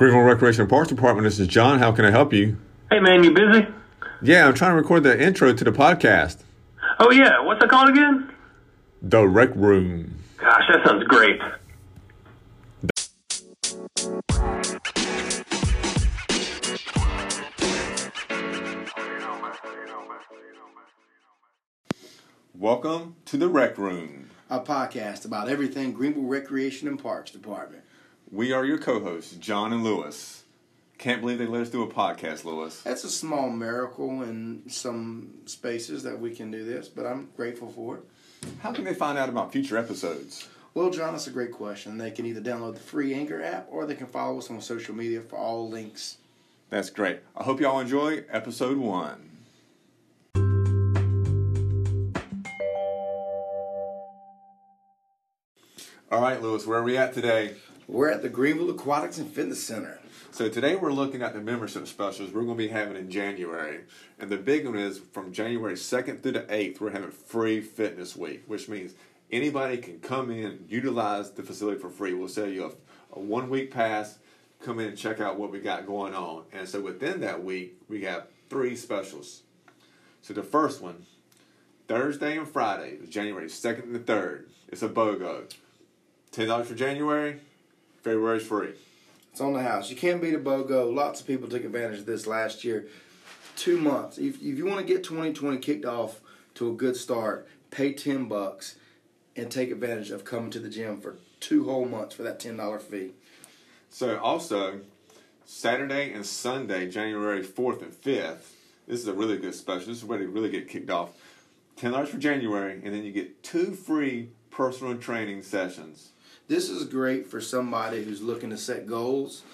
Greenville Recreation and Parks Department. This is John. How can I help you? Hey man, you busy? Yeah, I'm trying to record the intro to the podcast, Oh yeah, what's that called again? The Rec Room. Gosh, that sounds great. Welcome to the Rec Room. a podcast about everything Greenville Recreation and Parks Department. We are your co-hosts, John and Lewis. Can't believe they let us do a podcast, Lewis. That's a small miracle in some spaces that we can do this, but I'm grateful for it. How can they find out about future episodes? Well, John, that's a great question. They can either download the free Anchor app or they can follow us on social media for all links. That's great. I hope y'all enjoy episode one. All right, Lewis, where are we at today? We're at the Greenville Aquatics and Fitness Center. So today we're looking at the membership specials we're going to be having in January. And the big one is from January 2nd through the 8th, we're having free fitness week, which means anybody can come in, utilize the facility for free. We'll sell you a, a one week pass, come in and check out what we got going on. And so within that week, we have three specials. So the first one, Thursday and Friday, January 2nd and the 3rd. It's a BOGO. $10 for January, February's free. It's on the house. You can't beat a BOGO. Lots of people took advantage of this last year. Two months. If, if you want to get 2020 kicked off to a good start, pay 10 bucks and take advantage of coming to the gym for two whole months for that $10 fee. So also, Saturday and Sunday, January fourth and fifth. This is a really good special. This is where they really get kicked off. Ten dollars for January, and then you get two free personal training sessions. This is great for somebody who's looking to set goals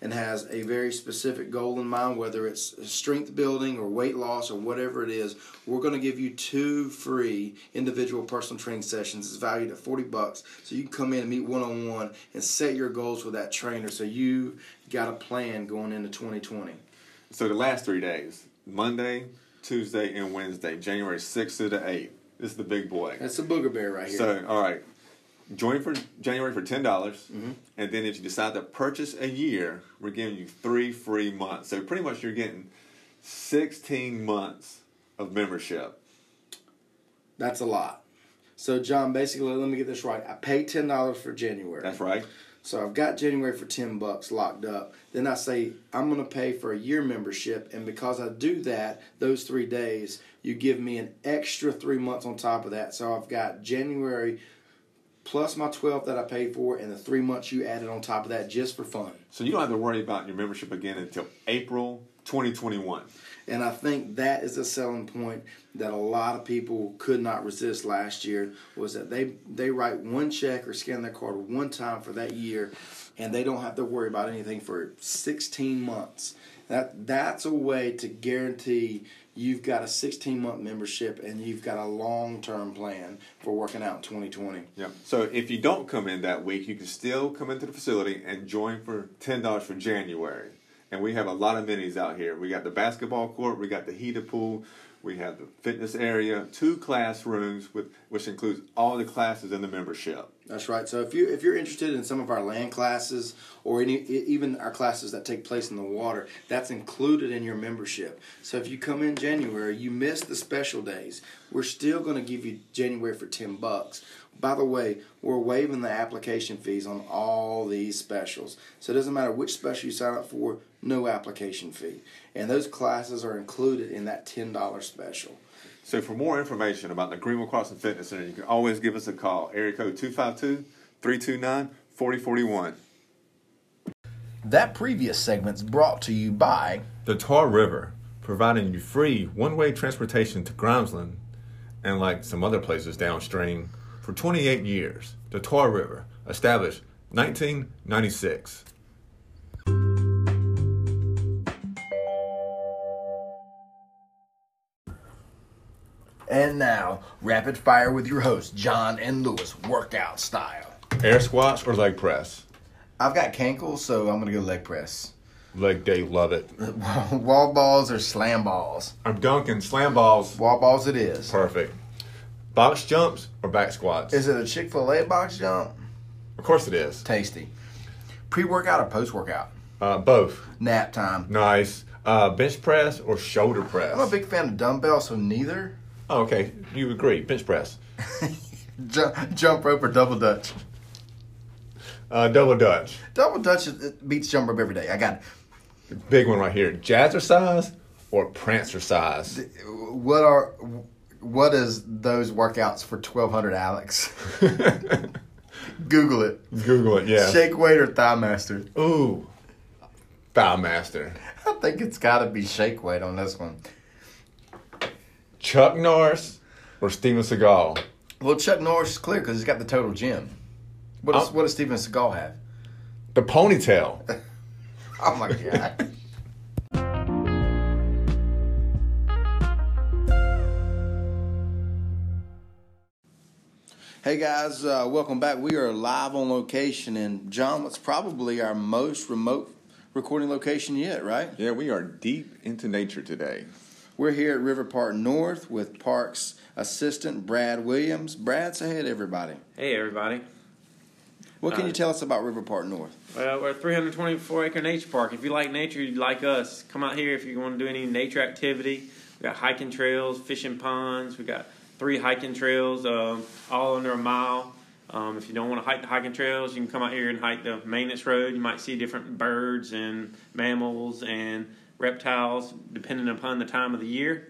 and has a very specific goal in mind, whether it's strength building or weight loss or whatever it is. We're going to give you two free individual personal training sessions. It's valued at 40 bucks. So you can come in and meet one on one and set your goals with that trainer so you got a plan going into 2020. So the last three days, Monday, Tuesday, and Wednesday, January sixth to the eighth. This is the big boy. That's a booger bear right here. So all right, join for January for ten dollars, mm-hmm. and then if you decide to purchase a year, we're giving you three free months. So pretty much you're getting sixteen months of membership. That's a lot. So John, basically, let me get this right. I paid ten dollars for January. That's right. So I've got January for ten bucks locked up. Then I say I'm going to pay for a year membership, and because I do that, those three days, you give me an extra three months on top of that. So I've got January plus my twelve that I paid for, and the three months you added on top of that just for fun. So you don't have to worry about your membership again until April 2021. And I think that is a selling point that a lot of people could not resist last year was that they they write one check or scan their card one time for that year and they don't have to worry about anything for 16 months. That that's a way to guarantee you've got a 16 month membership and you've got a long-term plan for working out in 2020. Yeah. So if you don't come in that week, you can still come into the facility and join for ten dollars for January. And we have a lot of minis out here. We got the basketball court, we got the heated pool, we have the fitness area, two classrooms with which includes all the classes in the membership. That's right. So if you if you're interested in some of our land classes or any even our classes that take place in the water, that's included in your membership. So if you come in January, you miss the special days. We're still going to give you January for 10 bucks. By the way, we're waiving the application fees on all these specials. So it doesn't matter which special you sign up for, no application fee. And those classes are included in that $10 special. So for more information about the Greenville Crossing Fitness Center, you can always give us a call. Area code 252-329-4041. That previous segment's brought to you by The Tar River, providing you free one-way transportation to Grimesland and like some other places downstream for 28 years. The Tar River, established 1996. And now, rapid fire with your hosts, John and Lewis, workout style. Air squats or leg press? I've got cankles, so I'm gonna go leg press. Leg day, love it. Wall balls or slam balls? I'm dunking slam balls. Wall balls it is. Perfect. Box jumps or back squats? Is it a Chick fil A box jump? of course it is. Tasty. Pre workout or post workout? Uh, both. Nap time. Nice. Uh, bench press or shoulder press? I'm a big fan of dumbbells, so neither. Oh, okay, you agree. Bench press. Jump, jump rope or double dutch. Uh, double dutch. Double dutch beats jump rope every day. I got it. Big one right here. Jazzercise or prancercise? What are what is those workouts for 1200 Alex? Google it. Google it, yeah. Shake weight or thigh master? Ooh. Thigh master. I think it's got to be shake weight on this one. Chuck Norris or Steven Seagal? Well, Chuck Norris is clear because he's got the total gym. What does, Oh. what does Steven Seagal have? The ponytail. Oh my god. Hey guys, uh, welcome back. We are live on location in John. What's probably our most remote recording location yet, right? yeah, we are deep into nature today. We're here at River Park North with Parks assistant Brad Williams. Brad, say hey to everybody. Hey everybody. What can Uh, you tell us about River Park North? Well, we're a 324 acre nature park. If you like nature, you like us. Come out here if you want to do any nature activity. We got hiking trails, fishing ponds. We got three hiking trails, um, all under a mile. Um, if you don't want to hike the hiking trails, you can come out here and hike the maintenance road. You might see different birds and mammals and reptiles depending upon the time of the year.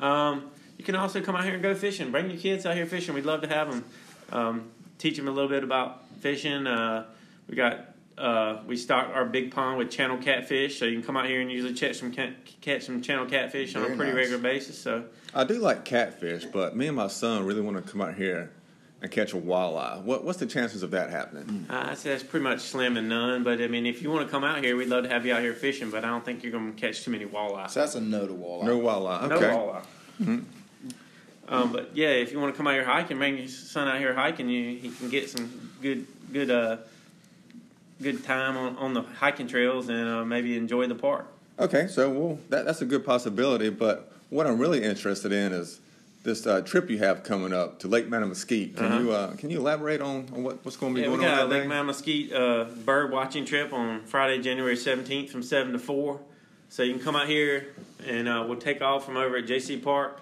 Um, you can also come out here and go fishing. Bring your kids out here fishing. We'd love to have them. Um, teach them a little bit about fishing. Uh, we got uh, we stock our big pond with channel catfish, so you can come out here and usually catch some cat, catch some channel catfish on a pretty nice. regular basis. So I do like catfish, but me and my son really want to come out here and catch a walleye. What, what's the chances of that happening? uh, I say that's pretty much slim and none. But I mean, if you want to come out here, we'd love to have you out here fishing. But I don't think you're going to catch too many walleye. So that's a no to walleye. No walleye. No Okay. walleye. Um, but yeah, if you want to come out here hiking, bring your son out here hiking. You he can get some good good uh, good time on, on the hiking trails and uh, maybe enjoy the park. Okay, so well, that, that's a good possibility. But what I'm really interested in is this uh, trip you have coming up to Lake Mattamuskeet. Can Uh-huh. you uh, can you elaborate on, on what, what's going to be Yeah, we going got on that Lake? Mattamuskeet uh, bird watching trip on Friday, January 17th from 7 to 4. So you can come out here and uh, we'll take off from over at JC Park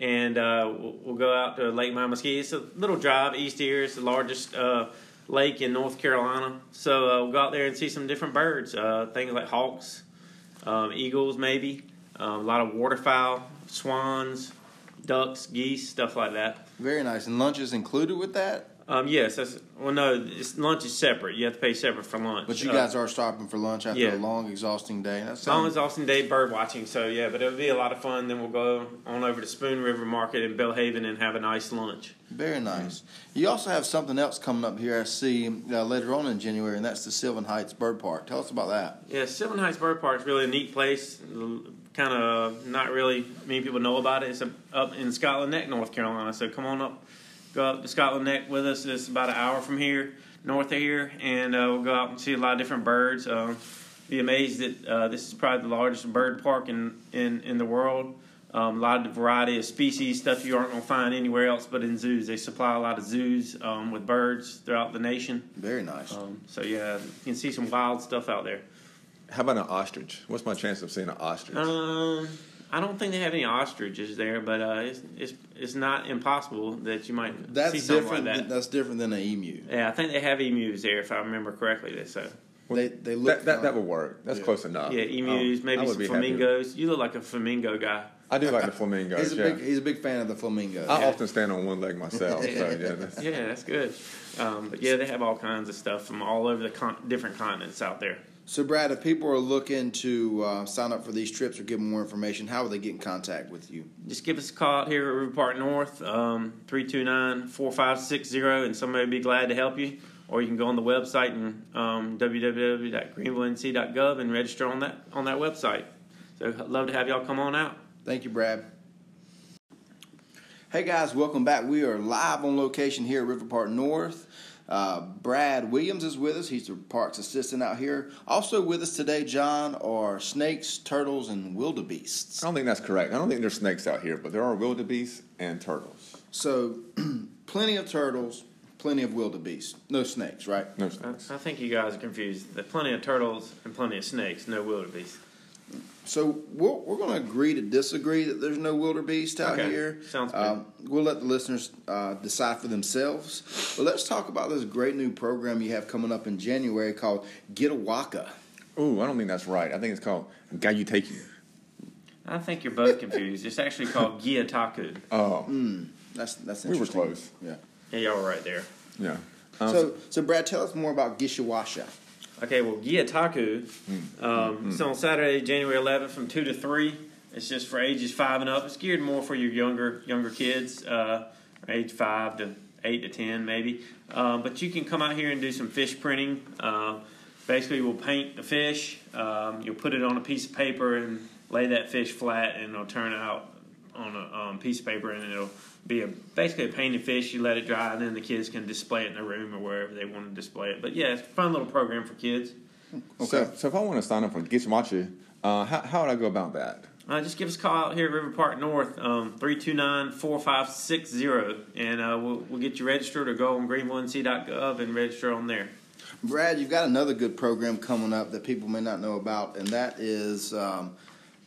and uh, we'll, we'll go out to Lake Mattamuskeet. It's a little drive east here. It's the largest uh, lake in North Carolina. So uh, we'll go out there and see some different birds, uh, things like hawks, um, eagles, maybe, um, a lot of waterfowl, swans, ducks, geese, stuff like that. Very nice. And lunch is included with that? Um, yes, that's well. No, it's, lunch is separate. You have to pay separate for lunch. But you Uh, guys are stopping for lunch after yeah. a long, exhausting day. That's long as Austin Day bird watching. So yeah, but it'll be a lot of fun. Then we'll go on over to Spoon River Market in Belhaven and have a nice lunch. very nice. You also have something else coming up here. I see uh, later on in January, and that's the Sylvan Heights Bird Park. Tell us about that. Yeah, Sylvan Heights Bird Park is really a neat place. Kind of not really many people know about it. It's up in Scotland Neck, North Carolina. So come on up, go up to Scotland Neck with us. It's about an hour from here, north of here, and uh, we'll go out and see a lot of different birds. Um, be amazed that uh, this is probably the largest bird park in in, in the world. Um, a lot of variety of species, stuff you aren't going to find anywhere else but in zoos. They supply a lot of zoos um, with birds throughout the nation. Very nice. Um, so yeah, you can see some wild stuff out there. How about an ostrich? What's my chance of seeing an ostrich? Um, I don't think they have any ostriches there, but uh, it's, it's it's not impossible that you might that's see something different. like that. that's different than an emu. yeah, I think they have emus there, if I remember correctly. So They they look that, that, that would work. That's Yeah. close enough. yeah, emus, Um, maybe some be happy flamingos. You look like a flamingo guy. I do like the flamingos. He's a yeah. big he's a big fan of the flamingos. I Yeah. often stand on one leg myself. so yeah, that's, Yeah, that's good. Um, but yeah, they have all kinds of stuff from all over the con- different continents out there. So, Brad, if people are looking to uh, sign up for these trips or get more information, how would they get in contact with you? Just give us a call out here at River Park North, um, 329-4560, and somebody would be glad to help you. Or you can go on the website and um, www.greenvillenc.gov and register on that on that website. So I'd love to have y'all come on out. Thank you, Brad. Hey guys, welcome back. We are live on location here at River Park North. Uh, Brad Williams is with us. He's the parks assistant out here. Also with us today, John, are snakes, turtles, and wildebeests. I don't think that's correct. I don't think there's snakes out here, but there are wildebeests and turtles. So, plenty of turtles, plenty of wildebeest, no snakes, right? No I, snakes. I think you guys are confused. There's plenty of turtles and plenty of snakes, no wildebeest. So we're, we're going to agree to disagree that there's no wildebeest out Okay. here. Sounds good. Um, we'll let the listeners uh, decide for themselves. But let's talk about this great new program you have coming up in January called Get a Waka. Ooh, I don't think that's right. I think it's called Gayuteki. I think you're both confused. It's actually called Gyotaku. Oh, That's that's interesting. We were close. Yeah. Yeah, y'all were right there. yeah. Um, So so Brad, tell us more about Gishawasha. Okay, well, Gyotaku, Hmm. um, it's on Saturday, January 11th from 2 to 3. It's just for ages 5 and up. It's geared more for your younger younger kids, uh, age 5 to 8 to 10 maybe. Um, but you can come out here and do some fish printing. Uh, basically, we'll paint the fish. Um, you'll put it on a piece of paper and lay that fish flat, and it'll turn out on a um, piece of paper, and it'll be a basically a painted fish. You let it dry, and then the kids can display it in their room or wherever they want to display it. But yeah, it's a fun little program for kids. So, so if I want to sign up for Gitchmachi, uh, how, how would I go about that? Uh, just give us a call out here at River Park North, um, 329-4560, and uh, we'll, we'll get you registered or go on greenvillenc.gov and register on there. Brad, you've got another good program coming up that people may not know about, and that is um,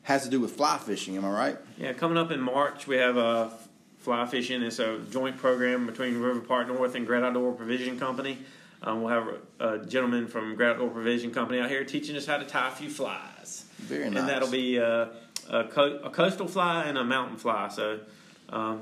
has to do with fly fishing. Am I right? Yeah, coming up in March, we have a fly fishing. It's a joint program between River Park North and Great Outdoor Provision Company. Um, we'll have a, a gentleman from Great Outdoor Provision Company out here teaching us how to tie a few flies. Very nice. And that'll be uh, a, co- a coastal fly and a mountain fly. So um,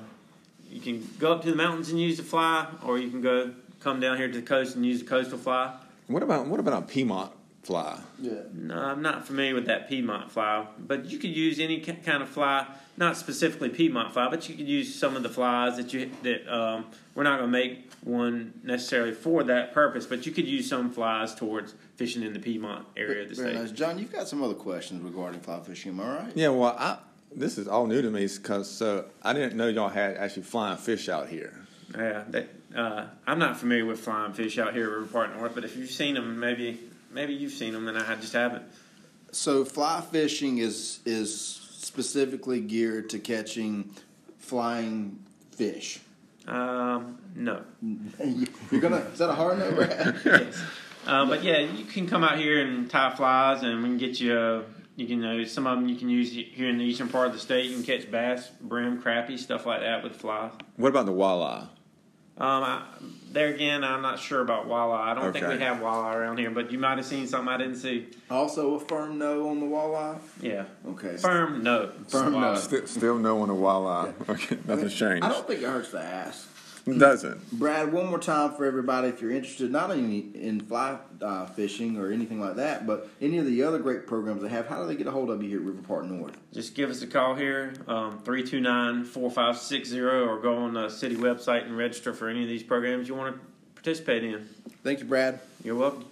you can go up to the mountains and use the fly, or you can go come down here to the coast and use the coastal fly. What about what about a Piedmont fly? Yeah. No, I'm not familiar with that Piedmont fly, but you could use any kind of fly, not specifically Piedmont fly, but you could use some of the flies that you that um, we're not going to make one necessarily for that purpose, but you could use some flies towards fishing in the Piedmont area of the Very state. nice, John. You've got some other questions regarding fly fishing. Am I right? Yeah, well, I this is all new to me because so I didn't know y'all had actually flying fish out here. Yeah, that, uh, I'm not familiar with flying fish out here at River Park North, but if you've seen them, maybe maybe you've seen them, and I just haven't. So fly fishing is is specifically geared to catching flying fish. Um, no. You're gonna is that a hard no, Brad? yes. Uh, but yeah, you can come out here and tie flies, and we can get you. Uh, you can uh, some of them you can use here in the eastern part of the state. You can catch bass, brim, crappie, stuff like that with flies. What about the walleye? Um, I, there again, I'm not sure about walleye. I don't think we have walleye around here, but you might have seen something I didn't see. also a firm no on the walleye. Yeah, Okay. firm no. Firm no. Still, still no on the walleye. Okay, nothing's changed. I don't think it hurts to ask. It doesn't. Brad, one more time for everybody, if you're interested, not only in fly uh, fishing or anything like that, but any of the other great programs they have, how do they get a hold of you here at River Park North? Just give us a call here, um, 329-4560, or go on the city website and register for any of these programs you want to participate in. Thank you, Brad. You're welcome.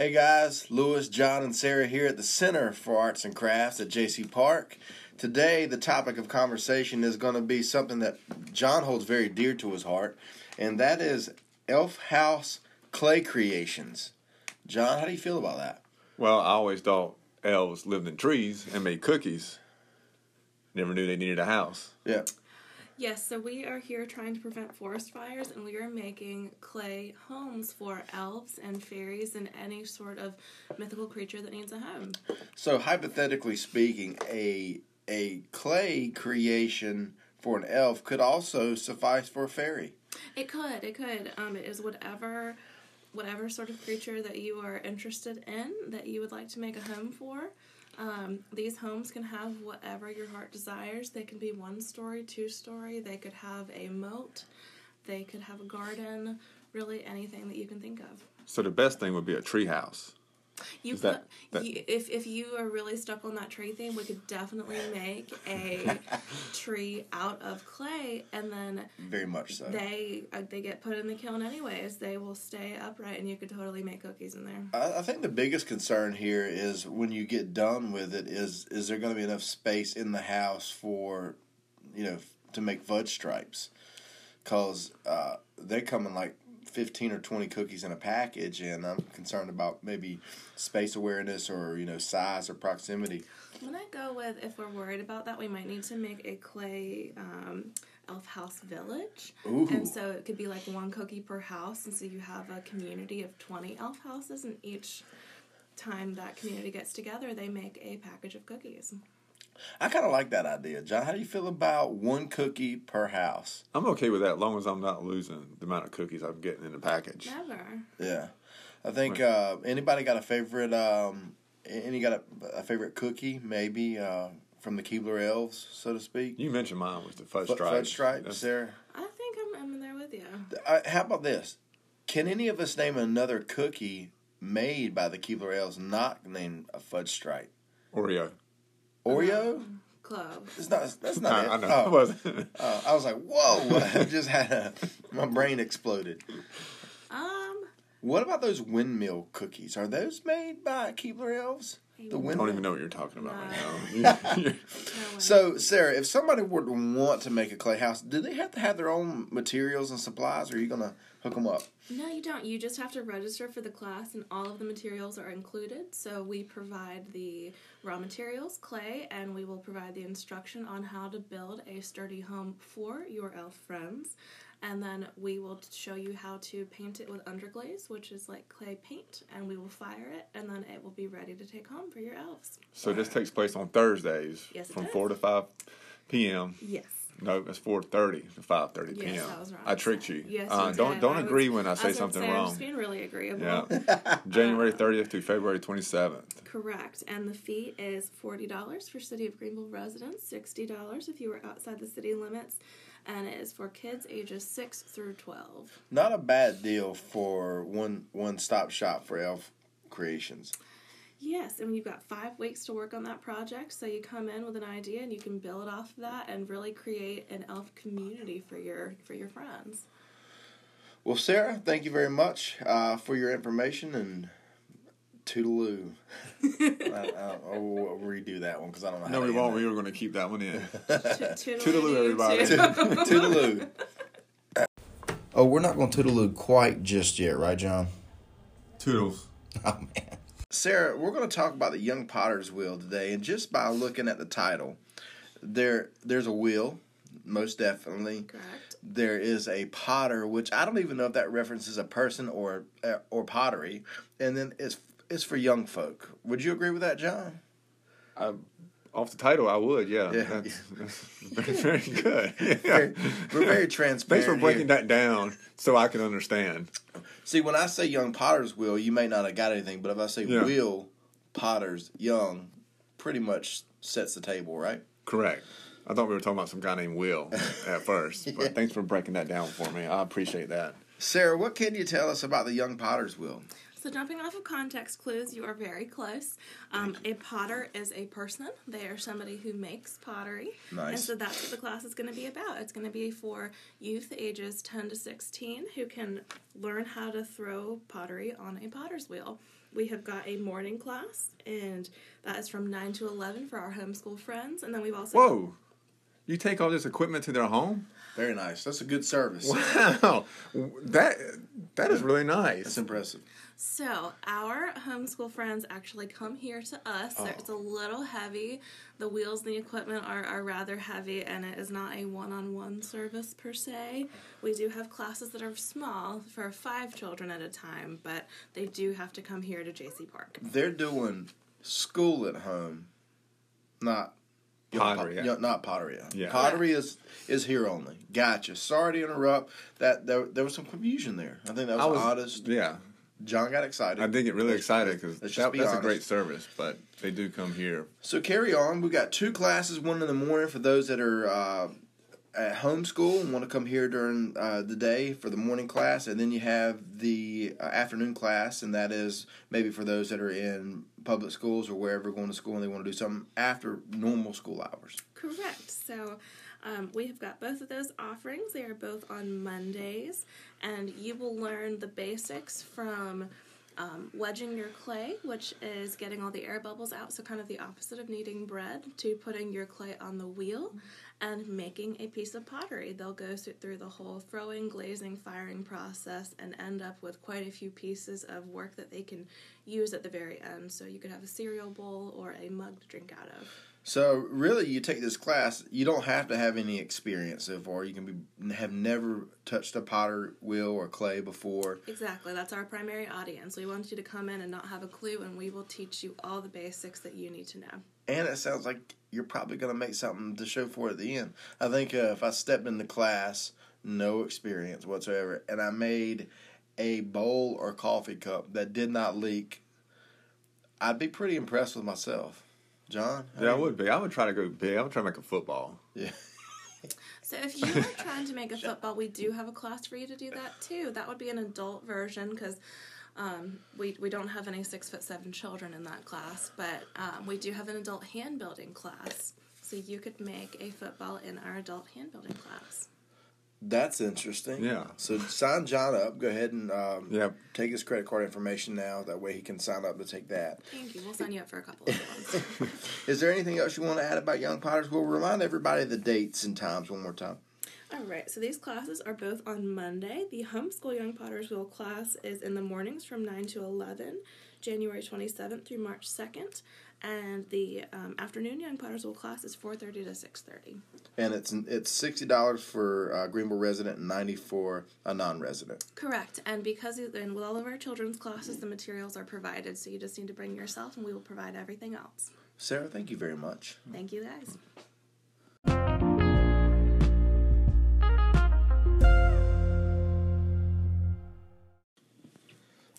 Hey guys, Lewis, John, and Sarah here at the Center for Arts and Crafts at JC Park. Today, the topic of conversation is going to be something that John holds very dear to his heart, and that is Elf House clay creations. John, how do you feel about that? Well, I always thought elves lived in trees and made cookies. Never knew they needed a house. Yeah. Yes, so we are here trying to prevent forest fires, and we are making clay homes for elves and fairies and any sort of mythical creature that needs a home. So, hypothetically speaking, a a clay creation for an elf could also suffice for a fairy. It could, it could. Um, it is whatever, whatever sort of creature that you are interested in that you would like to make a home for. Um, these homes can have whatever your heart desires. They can be one story, two story. They could have a moat. They could have a garden. Really, anything that you can think of. So the best thing would be a tree house. You could, that- that- you, if if you are really stuck on that tree theme, we could definitely make a tree out of clay, and then Very much so. they uh, they get put in the kiln anyways. They will stay upright, and you could totally make cookies in there. I, I think the biggest concern here is when you get done with it is is there going to be enough space in the house for you know to make fudge stripes because uh, they're coming like 15 or 20 cookies in a package and i'm concerned about maybe space awareness or you know size or proximity When I'm gonna go with if we're worried about that, we might need to make a clay um, elf house village, Ooh. and so it could be like one cookie per house, and so you have a community of twenty elf houses, and each time that community gets together, they make a package of cookies. I kind of like that idea, John. How do you feel about one cookie per house? I'm okay with that, as long as I'm not losing the amount of cookies I'm getting in the package. Never. Yeah, I think uh, anybody got a favorite? Um, any got a, a favorite cookie? Maybe uh, from the Keebler Elves, so to speak. You mentioned mine was the fudge F- stripe. Fudge stripe, That's- Sarah. I think I'm, I'm there with you. Uh, how about this? Can any of us name another cookie made by the Keebler Elves not named a fudge stripe? Oreo. Oreo? Club. It's not. That's not I, it. I know. Oh. It wasn't. Uh, I was like, whoa! I just had a, my brain exploded. Um, What about those windmill cookies? Are those made by Keebler Elves? The I don't even know what you're talking about No. right now. So, Sarah, if somebody were to want to make a clay house, do they have to have their own materials and supplies, or are you gonna hook them up? No, you don't. You just have to register for the class, and all of the materials are included. So we provide the raw materials, clay, and we will provide the instruction on how to build a sturdy home for your elf friends. And then we will show you how to paint it with underglaze, which is like clay paint, and we will fire it, and then it will be ready to take home for your elves. so this takes place on Thursdays Yes, from does. 4 to 5 p.m. Yes. No, it's 4.30 to 5.30 Yes, p.m. I was wrong. I tricked you. Yes, uh, you don't did. don't I agree was- when I say was something say, I'm wrong. being really agreeable. Yeah. January 30th to February 27th. Correct. And the fee is $40 for City of Greenville residents, $60 if you are outside the city limits, and it is for kids ages 6 through 12. Not a bad deal for one one stop shop for elf creations. Yes, and you've got five weeks to work on that project, so you come in with an idea and you can build off of that and really create an elf community for your for your friends. Well, Sarah, thank you very much uh, for your information and toodaloo. I, I, I'll redo that one because I don't know. How No, to we end won't. We were going to keep that one in. Toodaloo, Toodaloo, everybody. too. Toodaloo. Oh, we're not going to toodaloo quite just yet, right, John? Toodles. Oh man. Sarah, we're going to talk about the Young Potter's Wheel today, and just by looking at the title, there there's a wheel, most definitely. Correct. There is a potter, which I don't even know if that references a person or uh, or pottery, and then it's it's for young folk. Would you agree with that, John? Off the title, I would, yeah. Yeah. That's, that's very good. Yeah. We're very transparent. Thanks for breaking here. that down so I can understand. See, when I say Young Potter's Will, you may not have got anything, but if I say Yeah. Wheel Potter's Young, pretty much sets the table, right? Correct. I thought we were talking about some guy named Will at first, but thanks for breaking that down for me. I appreciate that. Sarah, what can you tell us about the Young Potter's Wheel? So, jumping off of context clues, you are very close. Um, a potter is a person, they are somebody who makes pottery. Nice. And so, that's what the class is going to be about. It's going to be for youth ages 10 to 16 who can learn how to throw pottery on a potter's wheel. We have got a morning class, and that is from 9 to 11 for our homeschool friends. And then we've also. Whoa. You take all this equipment to their home? Very nice. That's a good service. Wow. That that is really nice. That's impressive. So, our homeschool friends actually come here to us. Oh. It's a little heavy. The wheels and the equipment are, are rather heavy, and it is not a one on one service per se. We do have classes that are small for five children at a time, but they do have to come here to JC Park. They're doing school at home, not Pottery, Young, yeah. Not pottery. Yeah. Pottery is is here only. Gotcha. Sorry to interrupt. That there, there was some confusion there. I think that was, I was honest. Yeah. John got excited. I did get really excited because Let's that, be that's a great service, but they do come here. So carry on. We've got two classes. One in the morning for those that are uh, at home school and want to come here during uh, the day for the morning class, and then you have the uh, afternoon class, and that is maybe for those that are in public schools or wherever going to school and they want to do something after normal school hours. Correct. So um, we have got both of those offerings. They are both on Mondays, and you will learn the basics from um, wedging your clay, which is getting all the air bubbles out, so kind of the opposite of kneading bread, to putting your clay on the wheel and making a piece of pottery. They'll go through through the whole throwing, glazing, firing process and end up with quite a few pieces of work that they can use at the very end. So you could have a cereal bowl or a mug to drink out of. So really, you take this class. You don't have to have any experience so far. You can be have never touched a potter wheel or clay before. Exactly, that's our primary audience. We want you to come in and not have a clue, and we will teach you all the basics that you need to know. And it sounds like you're probably going to make something to show for at the end. I think uh, if I stepped into class, no experience whatsoever, and I made a bowl or coffee cup that did not leak, I'd be pretty impressed with myself. John? how Yeah, I do you- would be. I would try to go big. I would try to make a football. Yeah. So if you are trying to make a football, we do have a class for you to do that too. That would be an adult version because um, we we don't have any six foot seven children in that class, but um, we do have an adult hand building class. So you could make a football in our adult hand building class. That's interesting. Yeah. So sign John up. Go ahead and um, Yeah. take his credit card information now. That way he can sign up to take that. Thank you. We'll sign you up for a couple of ones. Is there anything else you want to add about Young Potters? We'll remind everybody the dates and times one more time. All right, so these classes are both on Monday. The Homeschool Young Potters Wheel class is in the mornings from 9 to 11, January 27th through March 2nd. And the um, afternoon Young Potters Wheel class is 4.30 to 6.30. And it's it's sixty dollars for a Greenville resident and ninety for a non-resident. Correct, and because and with all of our children's classes, the materials are provided, so you just need to bring yourself and we will provide everything else. Sarah, thank you very much. Thank you guys.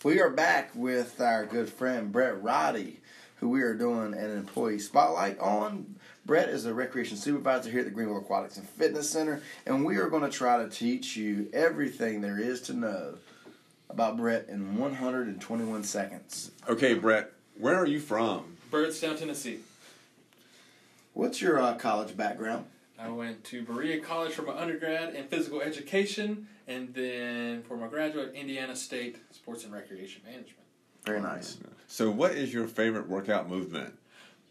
We are back with our good friend Brett Roddy, who we are doing an employee spotlight on. Brett is a recreation supervisor here at the Greenville Aquatics and Fitness Center, and we are going to try to teach you everything there is to know about Brett in 121 seconds. Okay, Brett, where are you from? Byrdstown, Tennessee. What's your uh, college background? I went to Berea College for my undergrad in physical education, and then for my graduate, Indiana State Sports and Recreation Management. Very nice. So, what is your favorite workout movement?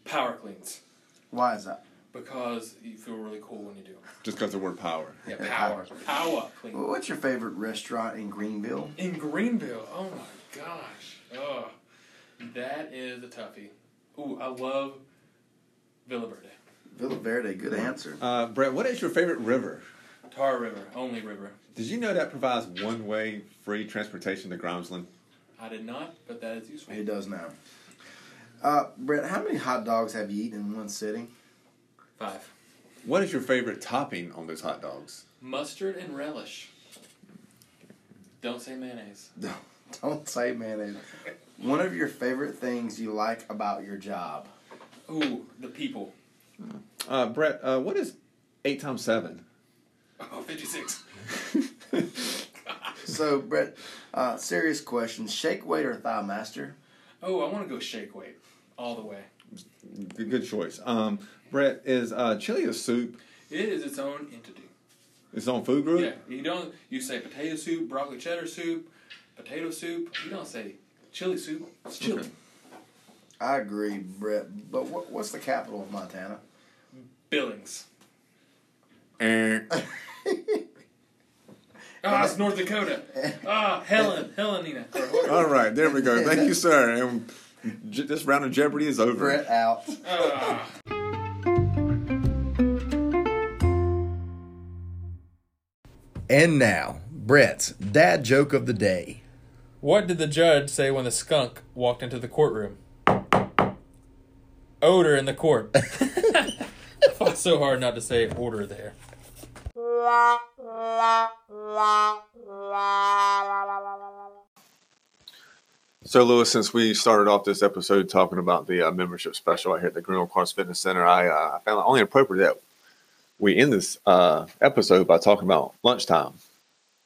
Power cleans, Why is that? because you feel really cool when you do them. Just because the word power. Yeah, power. Power clean. Well, What's your favorite restaurant in Greenville? In Greenville, oh my gosh. Oh, that is a toughie. Ooh, I love Villa Verde. Villa Verde, good answer. Uh, Brett, what is your favorite river? Tar River, only river. Did you know that provides one way free transportation to Grimesland? I did not, but that is useful. He does now. Uh, Brett, how many hot dogs have you eaten in one sitting? Five. What is your favorite topping on those hot dogs? Mustard and relish. Don't say mayonnaise. Don't, don't say mayonnaise. One of your favorite things you like about your job? Ooh, the people. Uh, Brett, uh, what is eight times seven? Oh, 56. So, Brett, uh, serious question: Shake weight or thigh master? Oh, I want to go shake weight all the way. Good, good choice. Um, Brett, is uh, chili a soup? It is its own entity. Its own food group? Yeah, you don't. You say potato soup, broccoli cheddar soup, potato soup. You don't say chili soup. It's chili. Okay. I agree, Brett. But what, what's the capital of Montana? Billings. Ah, it's North Dakota. Ah, Helen, Helenina. Or. All right, there we go. Thank you, sir. And j- this round of Jeopardy is over. Brett out. Ah. And now, Brett's dad joke of the day. What did the judge say when the skunk walked into the courtroom? Odor in the court. I fought so hard not to say order there. So, Lewis, since we started off this episode talking about the uh, membership special out here at the Greenville Cars Fitness Center, I uh, found it only appropriate that we end this uh, episode by talking about lunchtime.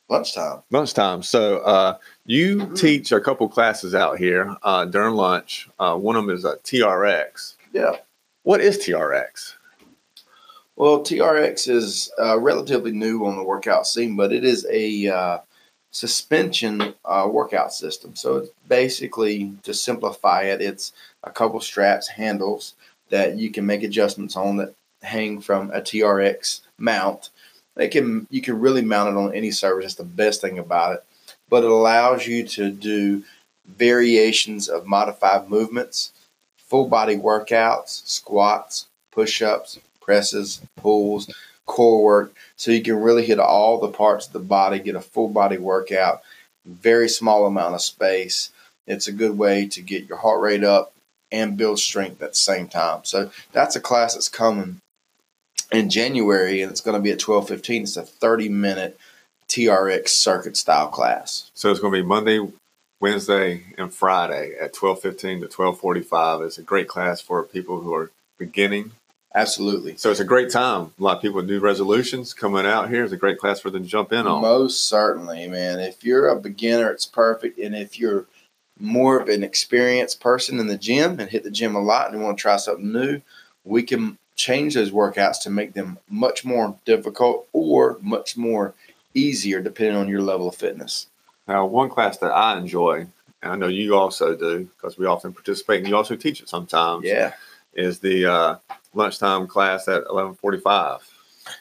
Lunchtime. Lunchtime. So, uh, you teach a couple classes out here uh, during lunch. Uh, one of them is a TRX. Yeah. What is TRX? Well, TRX is uh, relatively new on the workout scene, but it is a uh, suspension uh, workout system. So it's basically to simplify it, it's a couple straps, handles that you can make adjustments on that hang from a TRX mount. They can you can really mount it on any surface. That's the best thing about it. But it allows you to do variations of modified movements, full body workouts, squats, push ups, presses, pulls, core work. So you can really hit all the parts of the body, get a full body workout, very small amount of space. It's a good way to get your heart rate up and build strength at the same time. So that's a class that's coming in January and it's going to be at 12:15. It's a 30 minute TRX circuit style class. So it's going to be Monday, Wednesday, and Friday at 12:15 to 12:45. It's a great class for people who are beginning. Absolutely. So it's a great time. A lot of people with new resolutions coming out here. It's a great class for them to jump in on. Most certainly, man. If you're a beginner, it's perfect. And if you're more of an experienced person in the gym and hit the gym a lot and want to try something new, we can change those workouts to make them much more difficult or much more easier depending on your level of fitness. Now, one class that I enjoy, and I know you also do because we often participate and you also teach it sometimes, Yeah. is the uh, lunchtime class at 11:45.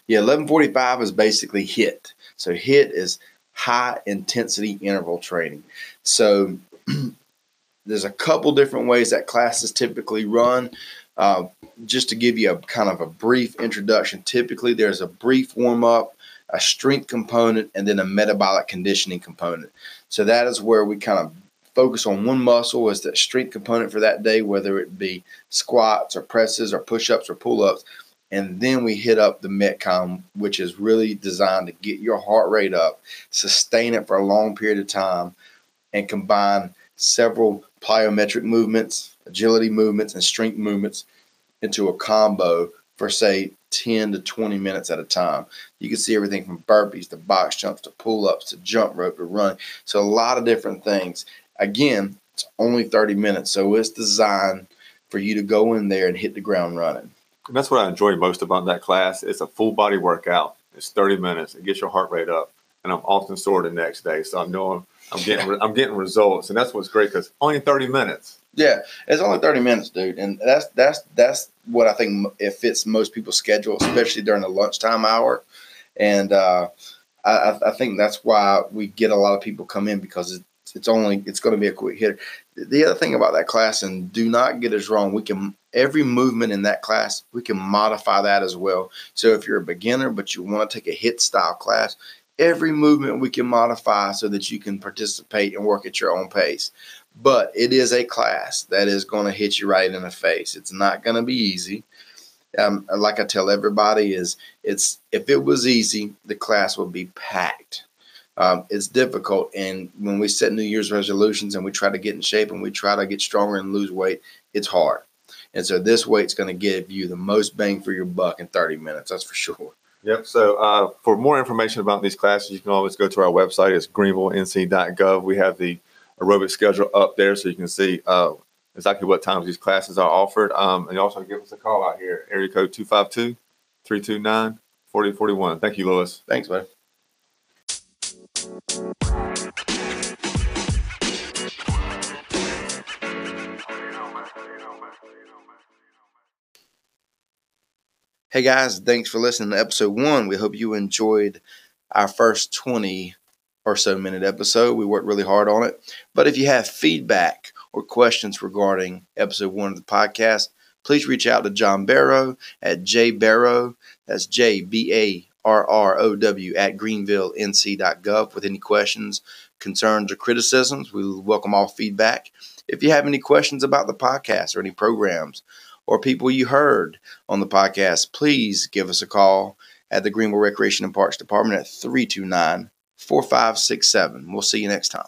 Yeah, 1145 is basically HIIT. So HIIT is high intensity interval training. So there's a couple different ways that classes typically run. Uh, just to give you a kind of a brief introduction, typically there's a brief warm up, a strength component, and then a metabolic conditioning component. So that is where we kind of focus on one muscle as the strength component for that day, whether it be squats or presses or push ups or pull ups. And then we hit up the MetCon, which is really designed to get your heart rate up, sustain it for a long period of time, and combine several plyometric movements, agility movements, and strength movements into a combo for, say, 10 to 20 minutes at a time. You can see everything from burpees to box jumps to pull ups to jump rope to run. So, a lot of different things. Again, it's only 30 minutes, so it's designed for you to go in there and hit the ground running. And that's what I enjoy most about that class. It's a full body workout. It's 30 minutes. It gets your heart rate up, and I'm often sore the next day. So I'm know I'm getting I'm getting results, and that's what's great because only 30 minutes. Yeah, it's only thirty minutes, dude, and that's that's that's what I think it fits most people's schedule, especially during the lunchtime hour. And uh, I, I think that's why we get a lot of people come in because it's, only it's going to be a quick hitter. The other thing about that class, and do not get us wrong, we can every movement in that class we can modify that as well. So if you're a beginner but you want to take a hit style class, every movement we can modify so that you can participate and work at your own pace but it is a class that is going to hit you right in the face. It's not going to be easy. Um, like I tell everybody, is it's if it was easy, the class would be packed. Um, it's difficult, and when we set New Year's resolutions and we try to get in shape and we try to get stronger and lose weight, it's hard. And so this weight's going to give you the most bang for your buck in 30 minutes. That's for sure. Yep. So uh, for more information about these classes, you can always go to our website. It's greenvillenc.gov. We have the aerobic schedule up there so you can see uh, exactly what times these classes are offered. Um, and you also give us a call out here, area code 252 329 4041. Thank you, Lewis. Thanks, buddy. Hey guys, thanks for listening to episode one. We hope you enjoyed our first 20 or so minute episode. We worked really hard on it. But if you have feedback or questions regarding episode one of the podcast, please reach out to John Barrow at jbarrow, that's J B A R R O W, at greenvillenc.gov with any questions, concerns, or criticisms. We welcome all feedback. If you have any questions about the podcast or any programs or people you heard on the podcast, please give us a call at the Greenville Recreation and Parks Department at 329 4567. We'll see you next time.